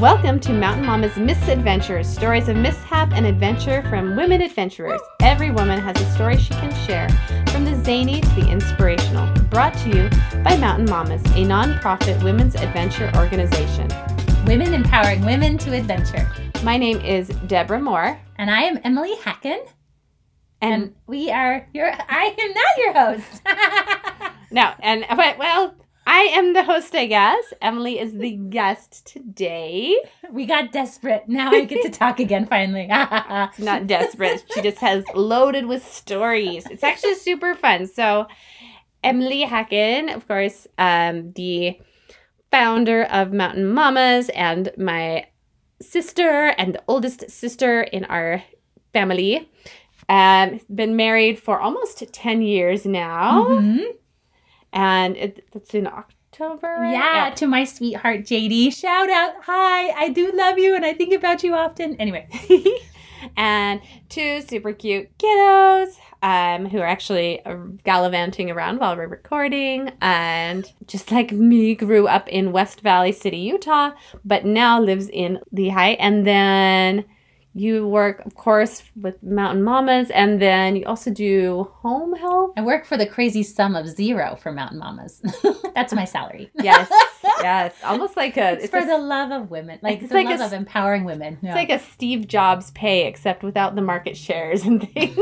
Welcome to Mountain Mama's Misadventures, stories of mishap and adventure from women adventurers. Every woman has a story she can share, from the zany to the inspirational. Brought to you by Mountain Mamas, a nonprofit women's adventure organization. Women empowering women to adventure. My name is Deborah Moore, And I am Emily Hacken. and, And we are your I am not your host. no, and well, I am the host, I guess. Emily is the guest today. we got desperate. Now I get to talk again finally. Not desperate. she just has loaded with stories. It's actually super fun. So, Emily Hacken, of course, um, the founder of Mountain Mamas, and my sister and the oldest sister in our family. Um, been married for almost 10 years now. Mhm. And it, it's in October. right? Yeah, to my sweetheart JD. Shout out. Hi, I do love you and I think about you often. Anyway. and two super cute kiddos um, who are actually uh, gallivanting around while we're recording. And just like me, grew up in West Valley City, Utah, but now lives in Lehi. And then you work, of course, with Mountain Mamas, and then you also do home health. I work for the crazy sum of zero for Mountain Mamas. That's my salary. Yes, yes, almost like a. It's, for a- the love of women, like It's the like love s- of empowering women. It's Yeah. like a Steve Jobs pay, except without the market shares and things.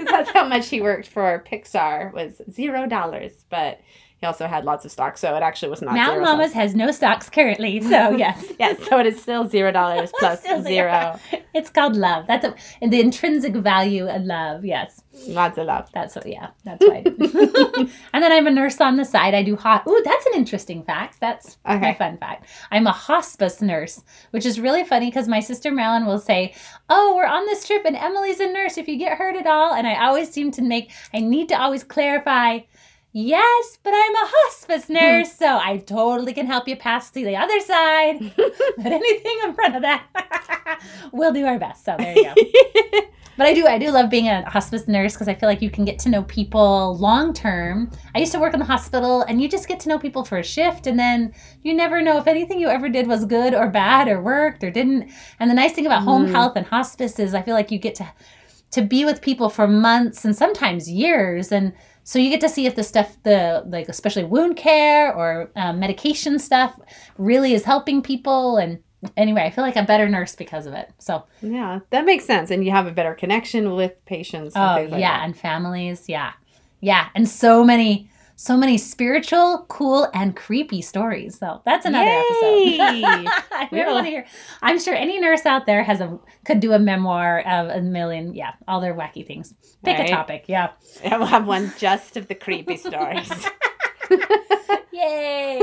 That's how much he worked for Pixar was zero dollars, but he also had lots of stocks, so it actually was not zero Mamas has no stocks currently, so yes. Yes, so it is still zero dollars plus zero. It's called love. That's a, and the intrinsic value of love. Yes, Lots of love. that's what. Yeah, that's right. and then I'm a nurse on the side. I do hot. Ooh, that's an interesting fact. That's my fun fact. I'm a hospice nurse, which is really funny because my sister Marilyn will say, "Oh, we're on this trip, and Emily's a nurse. If you get hurt at all," and I always seem to make. I need to always clarify. Yes, but I'm a hospice nurse, so I totally can help you pass to the other side. but anything in front of that, we'll do our best. So there you go. But I do, I do love being a hospice nurse because I feel like you can get to know people long term. I used to work in the hospital, and you just get to know people for a shift, and then you never know if anything you ever did was good or bad or worked or didn't. And the nice thing about home Mm. health and hospice is I feel like you get to to be with people for months and sometimes years, and so you get to see if the stuff, the like especially wound care or um, medication stuff, really is helping people. And anyway, I feel like a better nurse because of it. So. Yeah, that makes sense, and you have a better connection with patients. And Oh like yeah, that. and families, yeah, yeah, and so many, so many spiritual, cool, and creepy stories. So that's another Yay! episode. I We really want to hear. I'm sure any nurse out there has a could do a memoir of a million, yeah, all their wacky things. Pick Right. a topic, yeah. And we'll have one just of the creepy stories. Yay!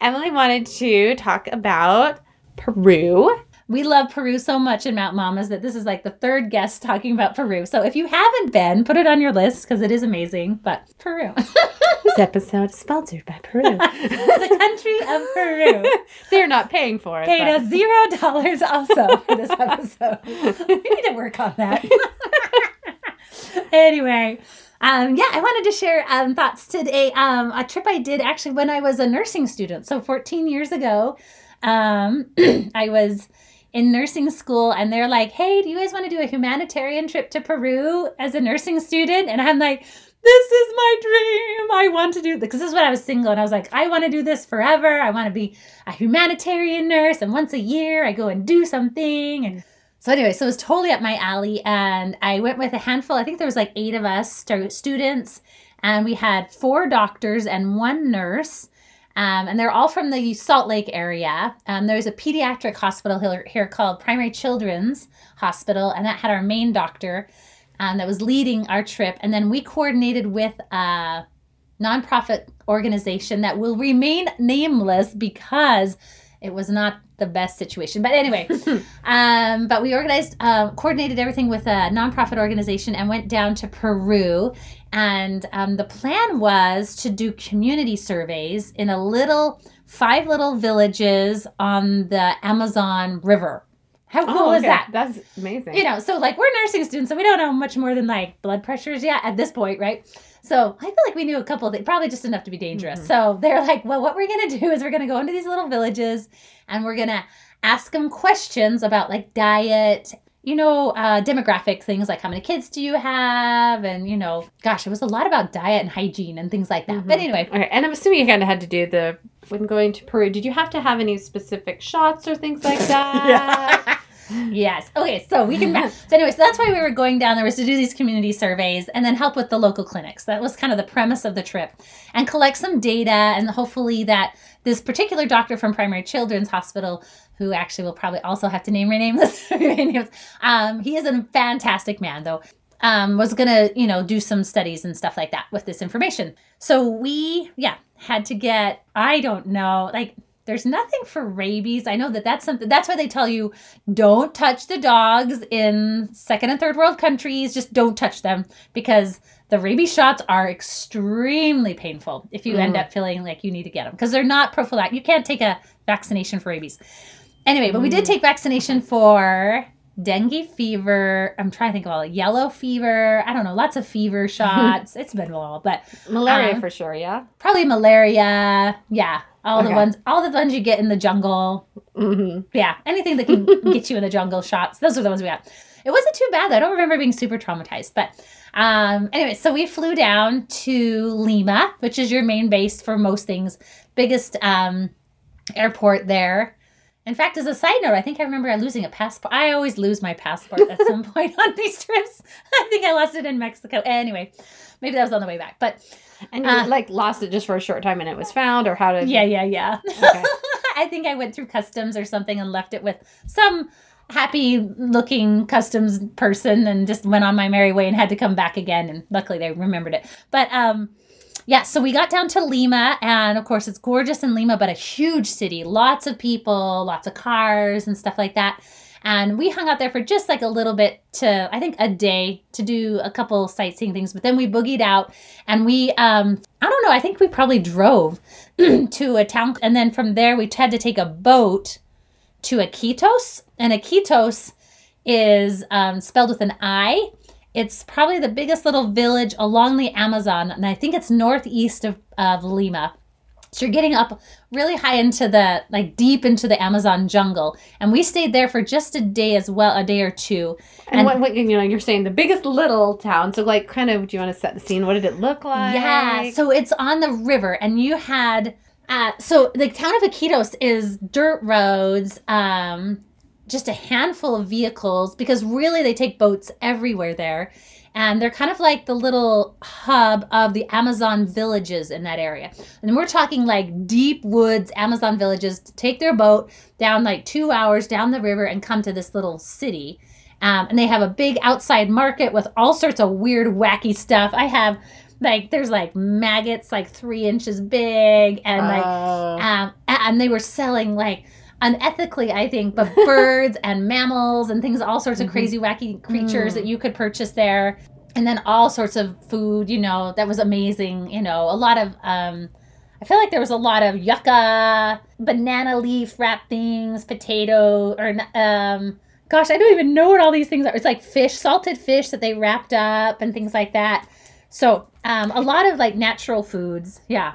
Emily wanted to talk about Peru. We love Peru so much in Mount Mamas that this is like the third guest talking about Peru. So if you haven't been, put it on your list because it is amazing. But Peru, This episode is sponsored by Peru. the country of Peru. They're not paying for it. paid but- us zero dollars also for this episode. we need to work on that. anyway, um, yeah, I wanted to share um, thoughts today. Um, a trip I did actually when I was a nursing student. So 14 years ago, um, I was in nursing school and they're like, hey, do you guys want to do a humanitarian trip to Peru as a nursing student? And I'm like, this is my dream. I want to do this. because this is when I was single and I was like, I want to do this forever. I want to be a humanitarian nurse and once a year I go and do something and so anyway, so it was totally up my alley and I went with a handful. I think there was like 8 of us students and we had four doctors and one nurse. Um, and they're all from the Salt Lake area. Um, there's a pediatric hospital here, called Primary Children's Hospital, and that had our main doctor um, that was leading our trip. And then we coordinated with a nonprofit organization that will remain nameless because it was not the best situation. But anyway, um, but we organized, uh, coordinated everything with a nonprofit organization and went down to Peru. And um, the plan was to do community surveys in a little, five little villages on the Amazon River. How cool Oh, is that? That's amazing. you know, so like we're nursing students, so we don't know much more than like blood pressures yet at this point, right? So I feel like we knew a couple of things, probably just enough to be dangerous. Mhm. So they're like, well, what we're gonna do is we're gonna go into these little villages and we're gonna ask them questions about like diet, you know, uh, demographic things like how many kids do you have, and you know, gosh, it was a lot about diet and hygiene and things like that. But Mhm. anyway, Okay, and I'm assuming you kind of had to do the when going to Peru. Did you have to have any specific shots or things like that? Yes. Okay, so we can. So anyway, so that's why we were going down there was to do these community surveys and then help with the local clinics. That was kind of the premise of the trip, and collect some data and hopefully that this particular doctor from Primary Children's Hospital, who actually will probably also have to name rename this, um, he is a fantastic man though. Um, was gonna, you know, do some studies and stuff like that with this information. So we, yeah, had to get. I don't know, like there's nothing for rabies. I know that that's something. That's why they tell you don't touch the dogs in second and third world countries. Just don't touch them because the rabies shots are extremely painful if you end Mm. up feeling like you need to get them because they're not prophylactic. You can't take a vaccination for rabies. Anyway, but we did Mm. take vaccination for dengue fever. I'm trying to think of all it. Yellow fever. I don't know. Lots of fever shots. it's been a while, but Malaria Um, for sure. Yeah. probably malaria. Yeah, all the ones, all the ones you get in the jungle. hmm Yeah, anything that can get you in the jungle shots. Those are the ones we got. It wasn't too bad. though. I don't remember being super traumatized, but um, anyway, so we flew down to Lima, which is your main base for most things, biggest um, airport there. In fact, as a side note, I think I remember losing a passport. I always lose my passport at some point on these trips. I think I lost it in Mexico. Anyway, maybe that was on the way back, but And you Uh, like lost it just for a short time, and it was found, or how did? yeah, yeah, yeah. Okay. I think I went through customs or something and left it with some happy looking customs person and just went on my merry way and had to come back again and luckily they remembered it. But um yeah, so we got down to Lima and of course it's gorgeous in Lima but a huge city, lots of people, lots of cars and stuff like that. And we hung out there for just like a little bit to I think a day to do a couple sightseeing things, but then we boogied out and we um I don't know, I think we probably drove to a town and then from there we had to take a boat to Iquitos and Iquitos is um, spelled with an I. It's probably the biggest little village along the Amazon and I think it's northeast of, of Lima. So you're getting up really high into the like deep into the Amazon jungle and we stayed there for just a day as well, a day or two. And, And- what, what you know, you're saying the biggest little town. So like, kind of, do you want to set the scene? What did it look like? Yeah, so it's on the river, and you had uh, so the town of Iquitos is dirt roads, um, just a handful of vehicles because really they take boats everywhere there, and they're kind of like the little hub of the Amazon villages in that area. And we're talking like deep woods Amazon villages to take their boat down like two hours down the river and come to this little city. Um, and they have a big outside market with all sorts of weird, wacky stuff. I have like there's like maggots like three inches big, and like Oh. um, and they were selling like unethically, I think, but birds and mammals and things, all sorts of Mhm. crazy, wacky creatures Mm. that you could purchase there, and then all sorts of food. You know, that was amazing. You know, a lot of um. I feel like there was a lot of yucca, banana leaf wrap things, potato, or um, gosh, I don't even know what all these things are. It's like fish, salted fish that they wrapped up and things like that. So, um, a lot of like natural foods. Yeah.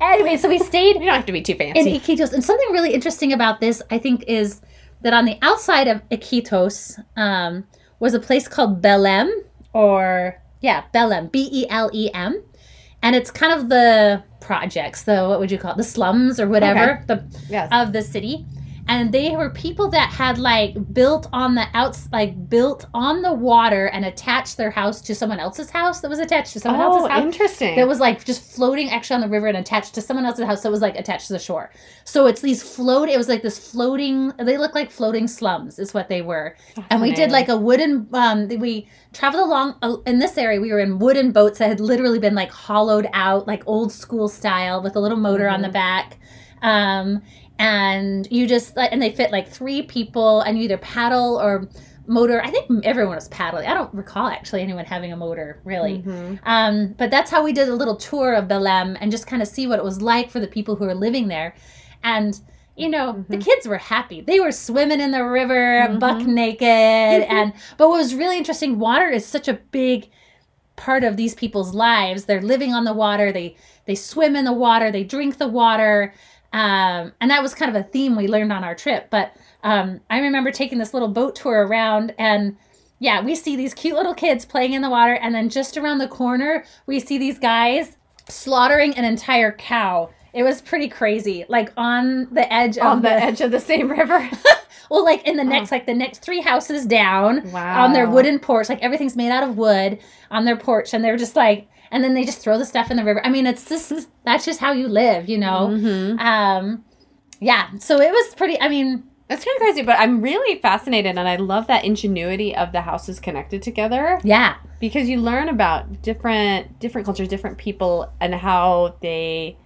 Anyway, so we stayed you don't have to be too fancy. in. Iquitos. And something really interesting about this, I think, is that on the outside of Iquitos um, was a place called Belem, or yeah, Belem, B E L E M. And it's kind of the projects, the what would you call it, the slums or whatever, the yes. of the city and they were people that had like built on the outs like built on the water and attached their house to someone else's house that was attached to someone oh, else's house interesting. that was like just floating actually on the river and attached to someone else's house so it was like attached to the shore so it's these float it was like this floating they look like floating slums is what they were and we did like a wooden um we traveled along uh, in this area we were in wooden boats that had literally been like hollowed out like old school style with a little motor on the Mhm. back um and you just like and they fit like three people and you either paddle or motor i think everyone was paddling i don't recall actually anyone having a motor really Mhm. um, but that's how we did a little tour of Belem and just kind of see what it was like for the people who are living there. And you know, the Mhm. kids were happy. They were swimming in the river, buck Mhm. naked. and but what was really interesting, water is such a big part of these people's lives. They're living on the water. They they swim in the water. They drink the water. Um, and that was kind of a theme we learned on our trip. But um, I remember taking this little boat tour around and yeah, we see these cute little kids playing in the water, and then just around the corner, we see these guys slaughtering an entire cow. It was pretty crazy, like on the edge of On the edge of the same river. well, like in the next, like the next three houses down Wow. on their wooden porch, like everything's made out of wood on their porch, and they're just like, and then they just throw the stuff in the river. I mean, it's just that's just how you live, you know. Mhm. Um, yeah. So it was pretty. I mean, That's kind of crazy, but I'm really fascinated, and I love that ingenuity of the houses connected together yeah, because you learn about different different cultures, different people, and how they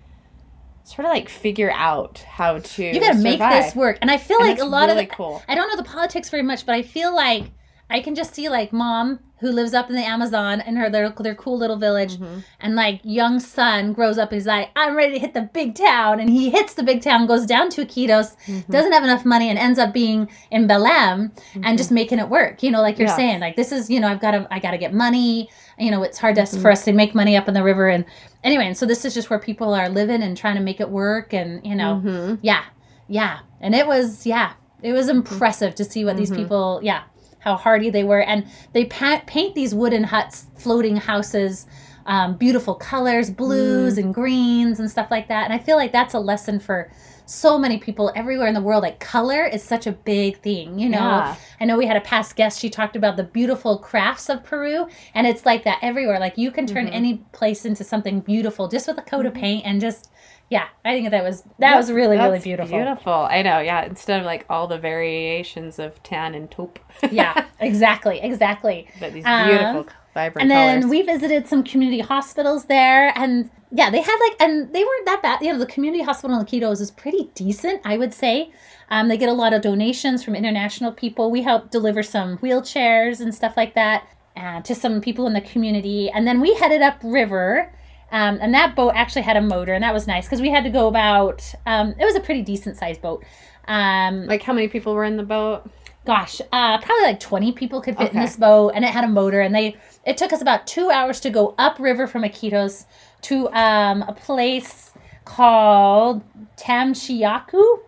sort of like figure out how to. you got to make this work. And I feel And like a lot really of the, cool. I don't know the politics very much, but I feel like I can just see like mom who lives up in the Amazon in her their, their cool little village, Mhm. and like young son grows up. He's like, I'm ready to hit the big town, and he hits the big town, goes down to Iquitos, Mhm. doesn't have enough money, and ends up being in Belém and just making it work. You know, like you're Yeah. saying, like this is you know I've got to I got to get money. You know, it's hard to, Mhm. for us to make money up in the river, and anyway, and so this is just where people are living and trying to make it work, and you know. Mhm. Yeah, yeah. And it was, yeah, it was impressive to see what these Mhm. people, yeah, how hardy they were. And they pa- paint these wooden huts, floating houses, um, beautiful colors, blues and greens and stuff like that. And I feel like that's a lesson for so many people everywhere in the world. Like color is such a big thing, you know. Yeah. I know we had a past guest. She talked about the beautiful crafts of Peru, and it's like that everywhere. Like you can turn Mhm. any place into something beautiful just with a coat of Mhm. paint and just. Yeah, I think that was that was really really beautiful. Beautiful. I know. Yeah. Instead of like all the variations of tan and taupe. yeah, exactly, exactly. but these Um, beautiful, vibrant And then colors. we visited some community hospitals there, and yeah, they had like, and they weren't that bad. You know, the community hospital in Iquitos is pretty decent, I would say. Um, they get a lot of donations from international people. We helped deliver some wheelchairs and stuff like that uh, to some people in the community, and then we headed up river. Um, and that boat actually had a motor, and that was nice because we had to go about. Um, it was a pretty decent sized boat. Um, like how many people were in the boat? gosh, uh, probably like 20 people could fit in this boat, and it had a motor. And they, it took us about two hours to go upriver from Iquitos to um, a place called Tamshiyacu.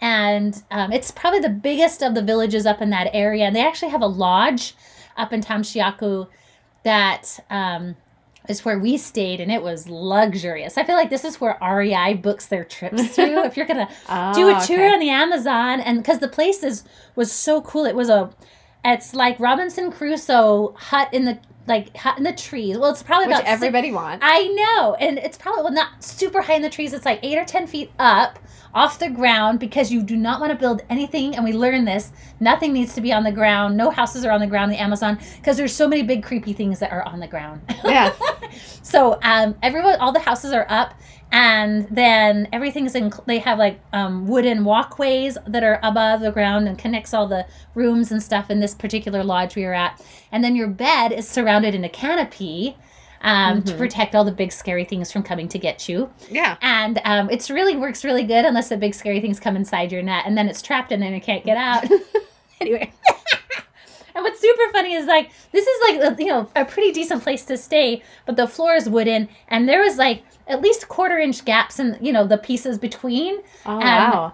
And um, it's probably the biggest of the villages up in that area. And they actually have a lodge up in Tamshiyacu that um, is where we stayed, and it was luxurious. I feel like this is where REI books their trips to. if you're gonna ah, do a Oh, tour okay. on the Amazon, and because the place is was so cool, it was a, it's like Robinson Crusoe hut in the like hut in the trees. Well, it's probably Which about six- everybody wants. I know, and it's probably well not super high in the trees. It's like eight or ten feet up off the ground because you do not want to build anything. And we learned this: nothing needs to be on the ground. No houses are on the ground in the Amazon because there's so many big creepy things that are on the ground. yes. so um, everyone, all the houses are up, and then everything's in. They have like um, wooden walkways that are above the ground and connects all the rooms and stuff in this particular lodge we were at. And then your bed is surrounded in a canopy. Um, To Mhm. protect all the big scary things from coming to get you, Yeah. and um, it's really works really good unless the big scary things come inside your net, and then it's trapped and then it can't get out. anyway, and what's super funny is like this is like you know a pretty decent place to stay, but the floor is wooden, and there was like at least quarter inch gaps in you know the pieces between. Oh Um, wow.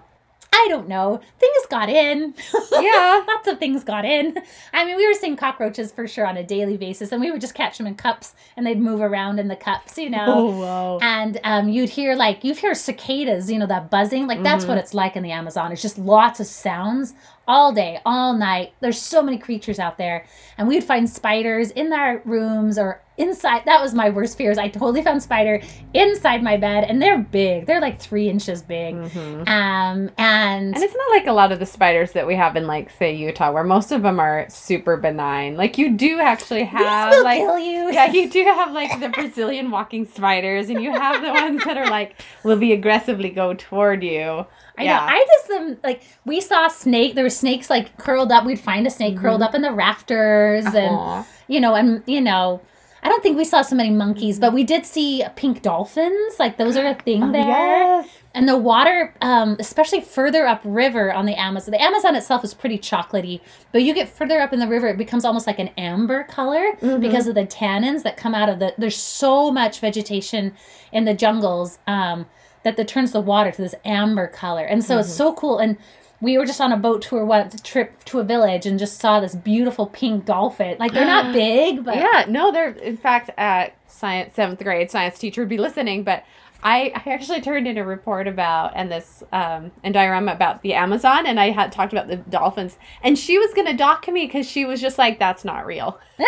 I don't know. Things got in. Yeah. Lots of things got in. I mean, we were seeing cockroaches for sure on a daily basis, and we would just catch them in cups, and they'd move around in the cups, you know. Oh whoa. And um, you'd hear like you'd hear cicadas, you know, that buzzing. Like that's Mhm. what it's like in the Amazon. It's just lots of sounds all day, all night. There's so many creatures out there, and we'd find spiders in our rooms or inside. That was my worst fears. I totally found spider inside my bed, and they're big. They're like three inches big. Mhm. Um, and, And it's not like a lot of the spiders that we have in like say Utah, where most of them are super benign. Like you do actually have like you. yeah, you do have like the Brazilian walking spiders, and you have the ones that are like will be aggressively go toward you. I Yeah. know. I just um like we saw snake. There were snakes like curled up. We'd find a snake curled Mhm. up in the rafters, and Aw. you know, and you know, I don't think we saw so many monkeys, but we did see pink dolphins. Like those are a thing Oh, there. yes. And the water, um, especially further up river on the Amazon, the Amazon itself is pretty chocolatey, but you get further up in the river, it becomes almost like an amber color because of the tannins that come out of the. There's so much vegetation in the jungles um, that that turns the water to this amber color, and so it's so cool. And we were just on a boat tour once, trip to a village, and just saw this beautiful pink dolphin. Like they're not big, but Yeah, no, they're in fact at science seventh grade science teacher would be listening, but I, I actually turned in a report about and this um and diorama about the Amazon and I had talked about the dolphins and she was gonna dock me because she was just like that's not real.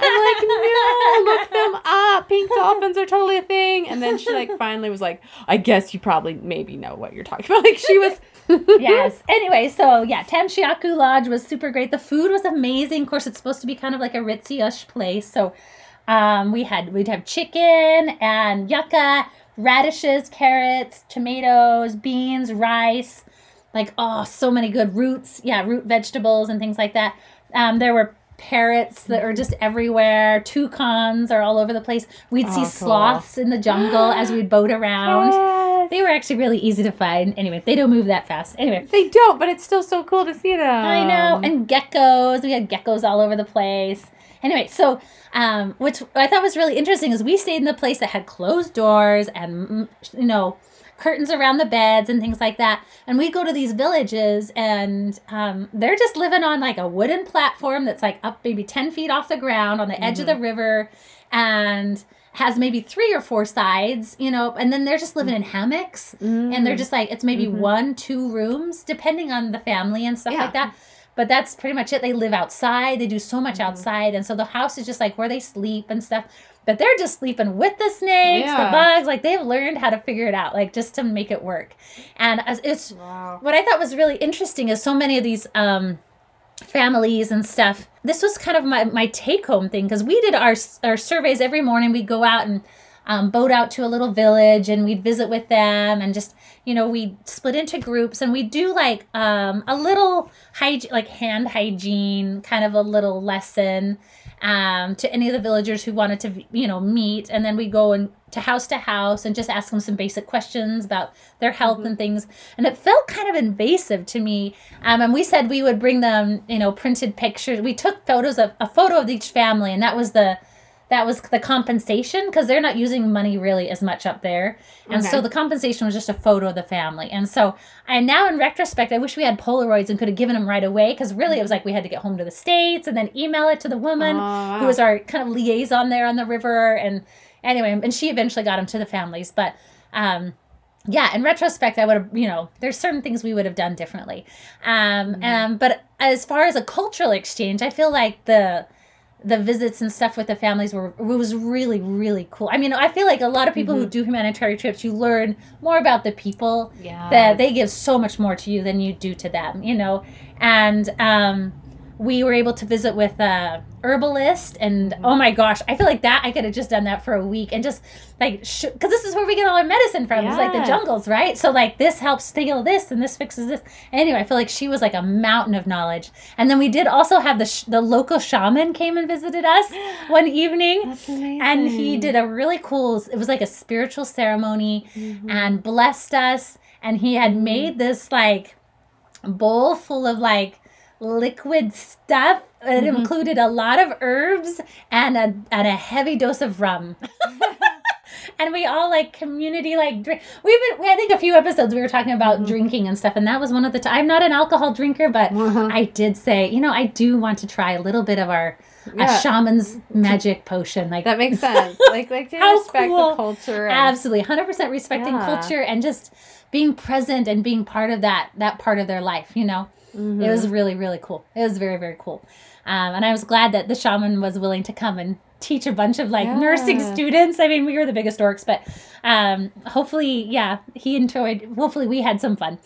I'm like no, look them up. Pink dolphins are totally a thing. And then she like finally was like, I guess you probably maybe know what you're talking about. Like she was yes. Anyway, so yeah, Tamshiyacu Lodge was super great. The food was amazing. Of course, it's supposed to be kind of like a ritzy-ish place. So um, we had we'd have chicken and yucca, radishes, carrots, tomatoes, beans, rice, like oh, so many good roots. Yeah, root vegetables and things like that. Um, there were parrots that are just everywhere. Toucans are all over the place. We'd Oh, see cool. sloths in the jungle as we'd boat around. Yes. They were actually really easy to find. Anyway, they don't move that fast. Anyway, They don't, but it's still so cool to see them. I know. And geckos. We had geckos all over the place. Anyway, so um, which I thought was really interesting is we stayed in the place that had closed doors and mm, you know curtains around the beds and things like that. And we go to these villages and um, they're just living on like a wooden platform that's like up maybe ten feet off the ground on the edge of the mm-hmm. river, and has maybe three or four sides, you know, and then they're just living in mm. hammocks and they're mm. just like it's maybe mm-hmm. one, two rooms, depending on the family and stuff Yeah. like that. But that's pretty much it. They live outside. They do so much mm-hmm. outside, and so the house is just like where they sleep and stuff. But they're just sleeping with the snakes, Yeah. the bugs. Like they've learned how to figure it out, like just to make it work. And as it's Wow. what I thought was really interesting is so many of these um, families and stuff. This was kind of my, my take home thing because we did our our surveys every morning. We'd go out and um, boat out to a little village and we'd visit with them and just you know we split into groups and we do like um, a little hygiene like hand hygiene kind of a little lesson um, to any of the villagers who wanted to you know meet. And then we go and to house to house and just ask them some basic questions about their health and things. And it felt kind of invasive to me. Um, and we said we would bring them you know printed pictures. We took photos of a photo of each family and that was the that was the compensation because they're not using money really as much up there. And so the compensation was just a photo of the family. And so i now in retrospect i wish we had polaroids and could have given them right away because really it was like we had to get home to the states and then email it to the woman Oh, wow. who was our kind of liaison there on the river. And anyway and she eventually got them to the families. But um yeah in retrospect i would have you know there's certain things we would have done differently. Um, Mm-hmm. um but as far as a cultural exchange i feel like the the visits and stuff with the families were was really really cool. I mean, I feel like a lot of people Mm-hmm. who do humanitarian trips, you learn more about the people. Yeah. That they give so much more to you than you do to them, you know. And um, we were able to visit with a herbalist, and Mm-hmm. oh my gosh, I feel like that I could have just done that for a week and just like because this is where we get all our medicine from. It's like the jungles, right? So like this helps heal this, and this fixes this. Anyway, I feel like she was like a mountain of knowledge. And then we did also have the sh- the local shaman came and visited us one evening. And he did a really cool, it was like a spiritual ceremony and blessed us. And he had made this like bowl full of like liquid stuff. It included a lot of herbs and a, and a heavy dose of rum. and we all like community like drink. We've been, I think a few episodes we were talking about drinking and stuff. And that was one of the, t- I'm not an alcohol drinker, but Uh-huh. I did say, you know, I do want to try a little bit of our Yeah. a shaman's magic potion. Like That makes sense. Like like to respect cool. the culture and absolutely 100% respecting Yeah. culture and just being present and being part of that that part of their life, you know. Mm-hmm. It was really really cool. It was very very cool. Um, and I was glad that the shaman was willing to come and teach a bunch of like nursing students. I mean, we were the biggest dorks, but um, hopefully, yeah, he enjoyed. Hopefully, we had some fun.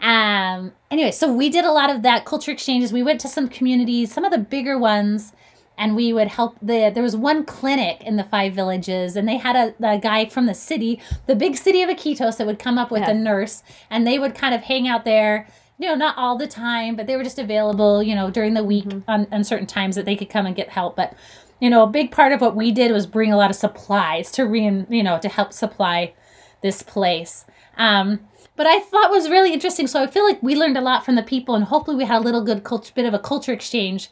Um, anyway, so we did a lot of that culture exchanges. We went to some communities, some of the bigger ones, and we would help the. There was one clinic in the five villages, and they had a, a guy from the city, the big city of Iquitos, that would come up with a nurse, and they would kind of hang out there. You know, not all the time, but they were just available. You know, during the week on, on certain times that they could come and get help. But you know, a big part of what we did was bring a lot of supplies to re, you know, to help supply this place. Um, but I thought was really interesting. So I feel like we learned a lot from the people, and hopefully we had a little good culture, bit of a culture exchange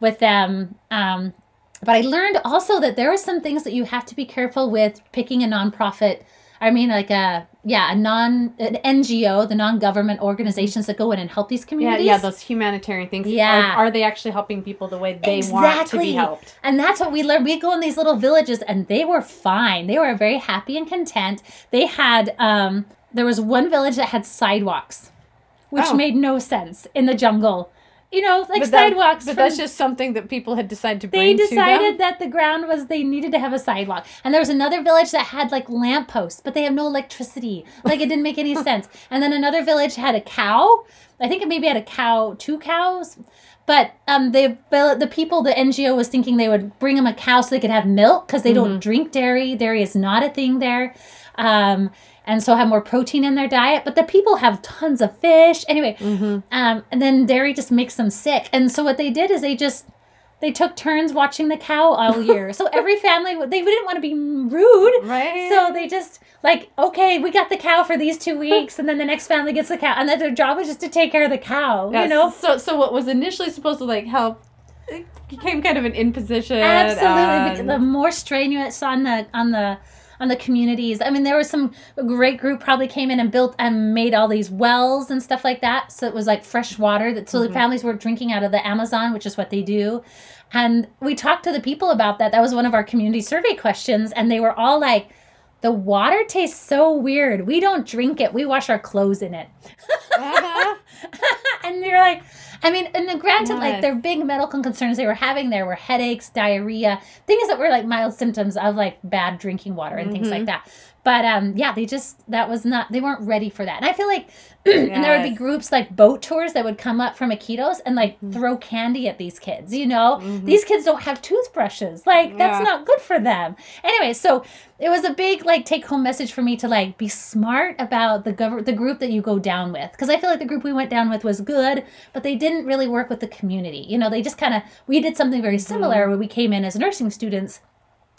with them. Um, but I learned also that there are some things that you have to be careful with picking a nonprofit. I mean, like a yeah, a non an NGO, the non government organizations that go in and help these communities. yeah, yeah, those humanitarian things. Yeah. Are, are they actually helping people the way they want to be helped? And that's what we learned. We go in these little villages and they were fine. They were very happy and content. They had um there was one village that had sidewalks, which Oh. made no sense in the jungle. You know, like but that- sidewalks. but from- that's just something that people had decided to they bring to decided that the ground was they needed to have a sidewalk. And there was another village that had like lampposts, but they have no electricity. Like it didn't make any sense. And then another village had a cow. I think it maybe had a cow, two cows. But um, the the people, the NGO was thinking they would bring them a cow so they could have milk because they don't drink dairy. Dairy is not a thing there. Um, and so have more protein in their diet. But the people have tons of fish. Anyway, um, and then dairy just makes them sick. And so what they did is they just they took turns watching the cow all year. so every family they didn't want to be rude. Right. So they just like, okay, we got the cow for these two weeks, and then the next family gets the cow, and then their job was just to take care of the cow. Yes. You know, So so what was initially supposed to like help it became kind of an imposition. absolutely. the more strenuous on the on the on the communities. I mean, there was some a great group probably came in and built and made all these wells and stuff like that. So it was like fresh water that so the families were drinking out of the Amazon, which is what they do. And we talked to the people about that. That was one of our community survey questions, and they were all like. The water tastes so weird. We don't drink it. We wash our clothes in it. Uh-huh. Like, I mean, and the granted, like Yes. their big medical concerns they were having there were headaches, diarrhea, things that were like mild symptoms of like bad drinking water and things like Mm-hmm. that. But um, yeah, they just that was not they weren't ready for that. And I feel like, and there would be groups like boat tours that would come up from Iquitos and like Mm-hmm. throw candy at these kids. You know, these kids don't have toothbrushes. Like that's not good for them. Anyway, so it was a big like take home message for me to like be smart about the government the group that you go down with because i feel like the group we went down with was good but they didn't really work with the community you know they just kind of we did something very similar when we came in as nursing students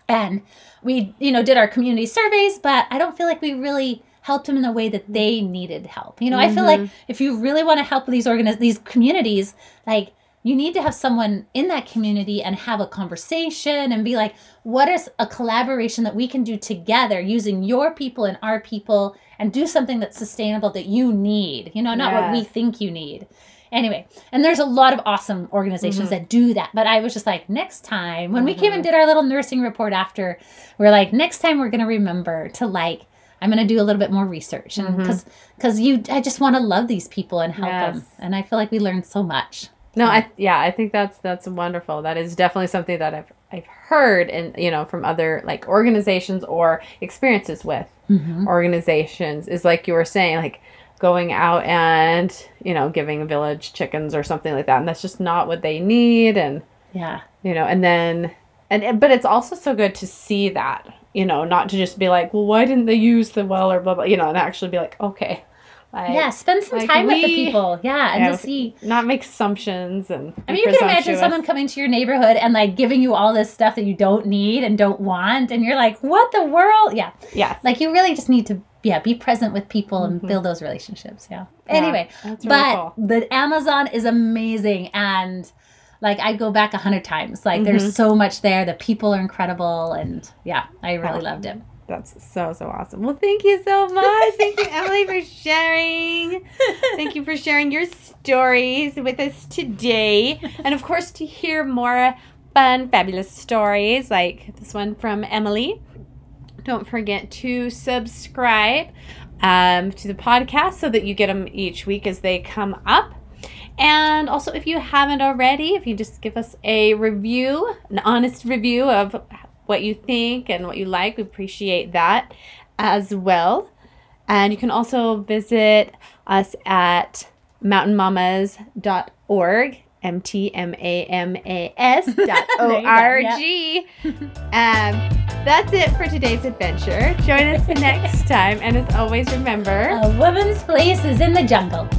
and we you know did our community surveys but i don't feel like we really helped them in the way that they needed help. You know i feel like mm-hmm. if you really want to help these organiz- these communities like you need to have someone in that community and have a conversation and be like what is a collaboration that we can do together using your people and our people and do something that's sustainable that you need you know not what we think you need anyway and there's a lot of awesome organizations mm-hmm. that do that but i was just like next time when we came and mm-hmm. did our little nursing report after we're like next time we're going to remember to like i'm going to do a little bit more research and mm-hmm. because because you i just want to love these people and help them and i feel like we learned so much. No, I yeah, I think that's that's wonderful. That is definitely something that I've I've heard and you know from other like organizations or experiences with organizations is like you were saying like going out and you know giving village chickens or something like that. And that's just not what they need. And yeah. you know and then and but it's also so good to see that you know not to just be like well why didn't they use the well or blah blah you know and actually be like okay. Like, yeah spend some like, time with the people. Yeah and yeah, to see not make assumptions and I mean, you can imagine someone coming to your neighborhood and like giving you all this stuff that you don't need and don't want, and you're like, "What the world?" Yeah, yeah. like you really just need to, yeah, be present with people and mm-hmm. build those relationships. Yeah. Anyway, really but cool. the Amazon is amazing, and like I go back a hundred times. Like there's mm-hmm. so much there. The people are incredible, and yeah, I really loved it. That's so so awesome. Well, thank you so much. Thank you, Emily, for sharing. Thank you for sharing your stories with us today, and of course to hear more fun, fabulous stories like this one from Emily. Don't forget to subscribe um, to the podcast so that you get them each week as they come up. And also, if you haven't already, if you just give us a review, an honest review of what you think and what you like, we appreciate that as well. And you can also visit us at mountainmamas.org, M T M A M A S dot O R G. Um, that's it for today's adventure. Join us next time. And as always, remember. A woman's place is in the jungle.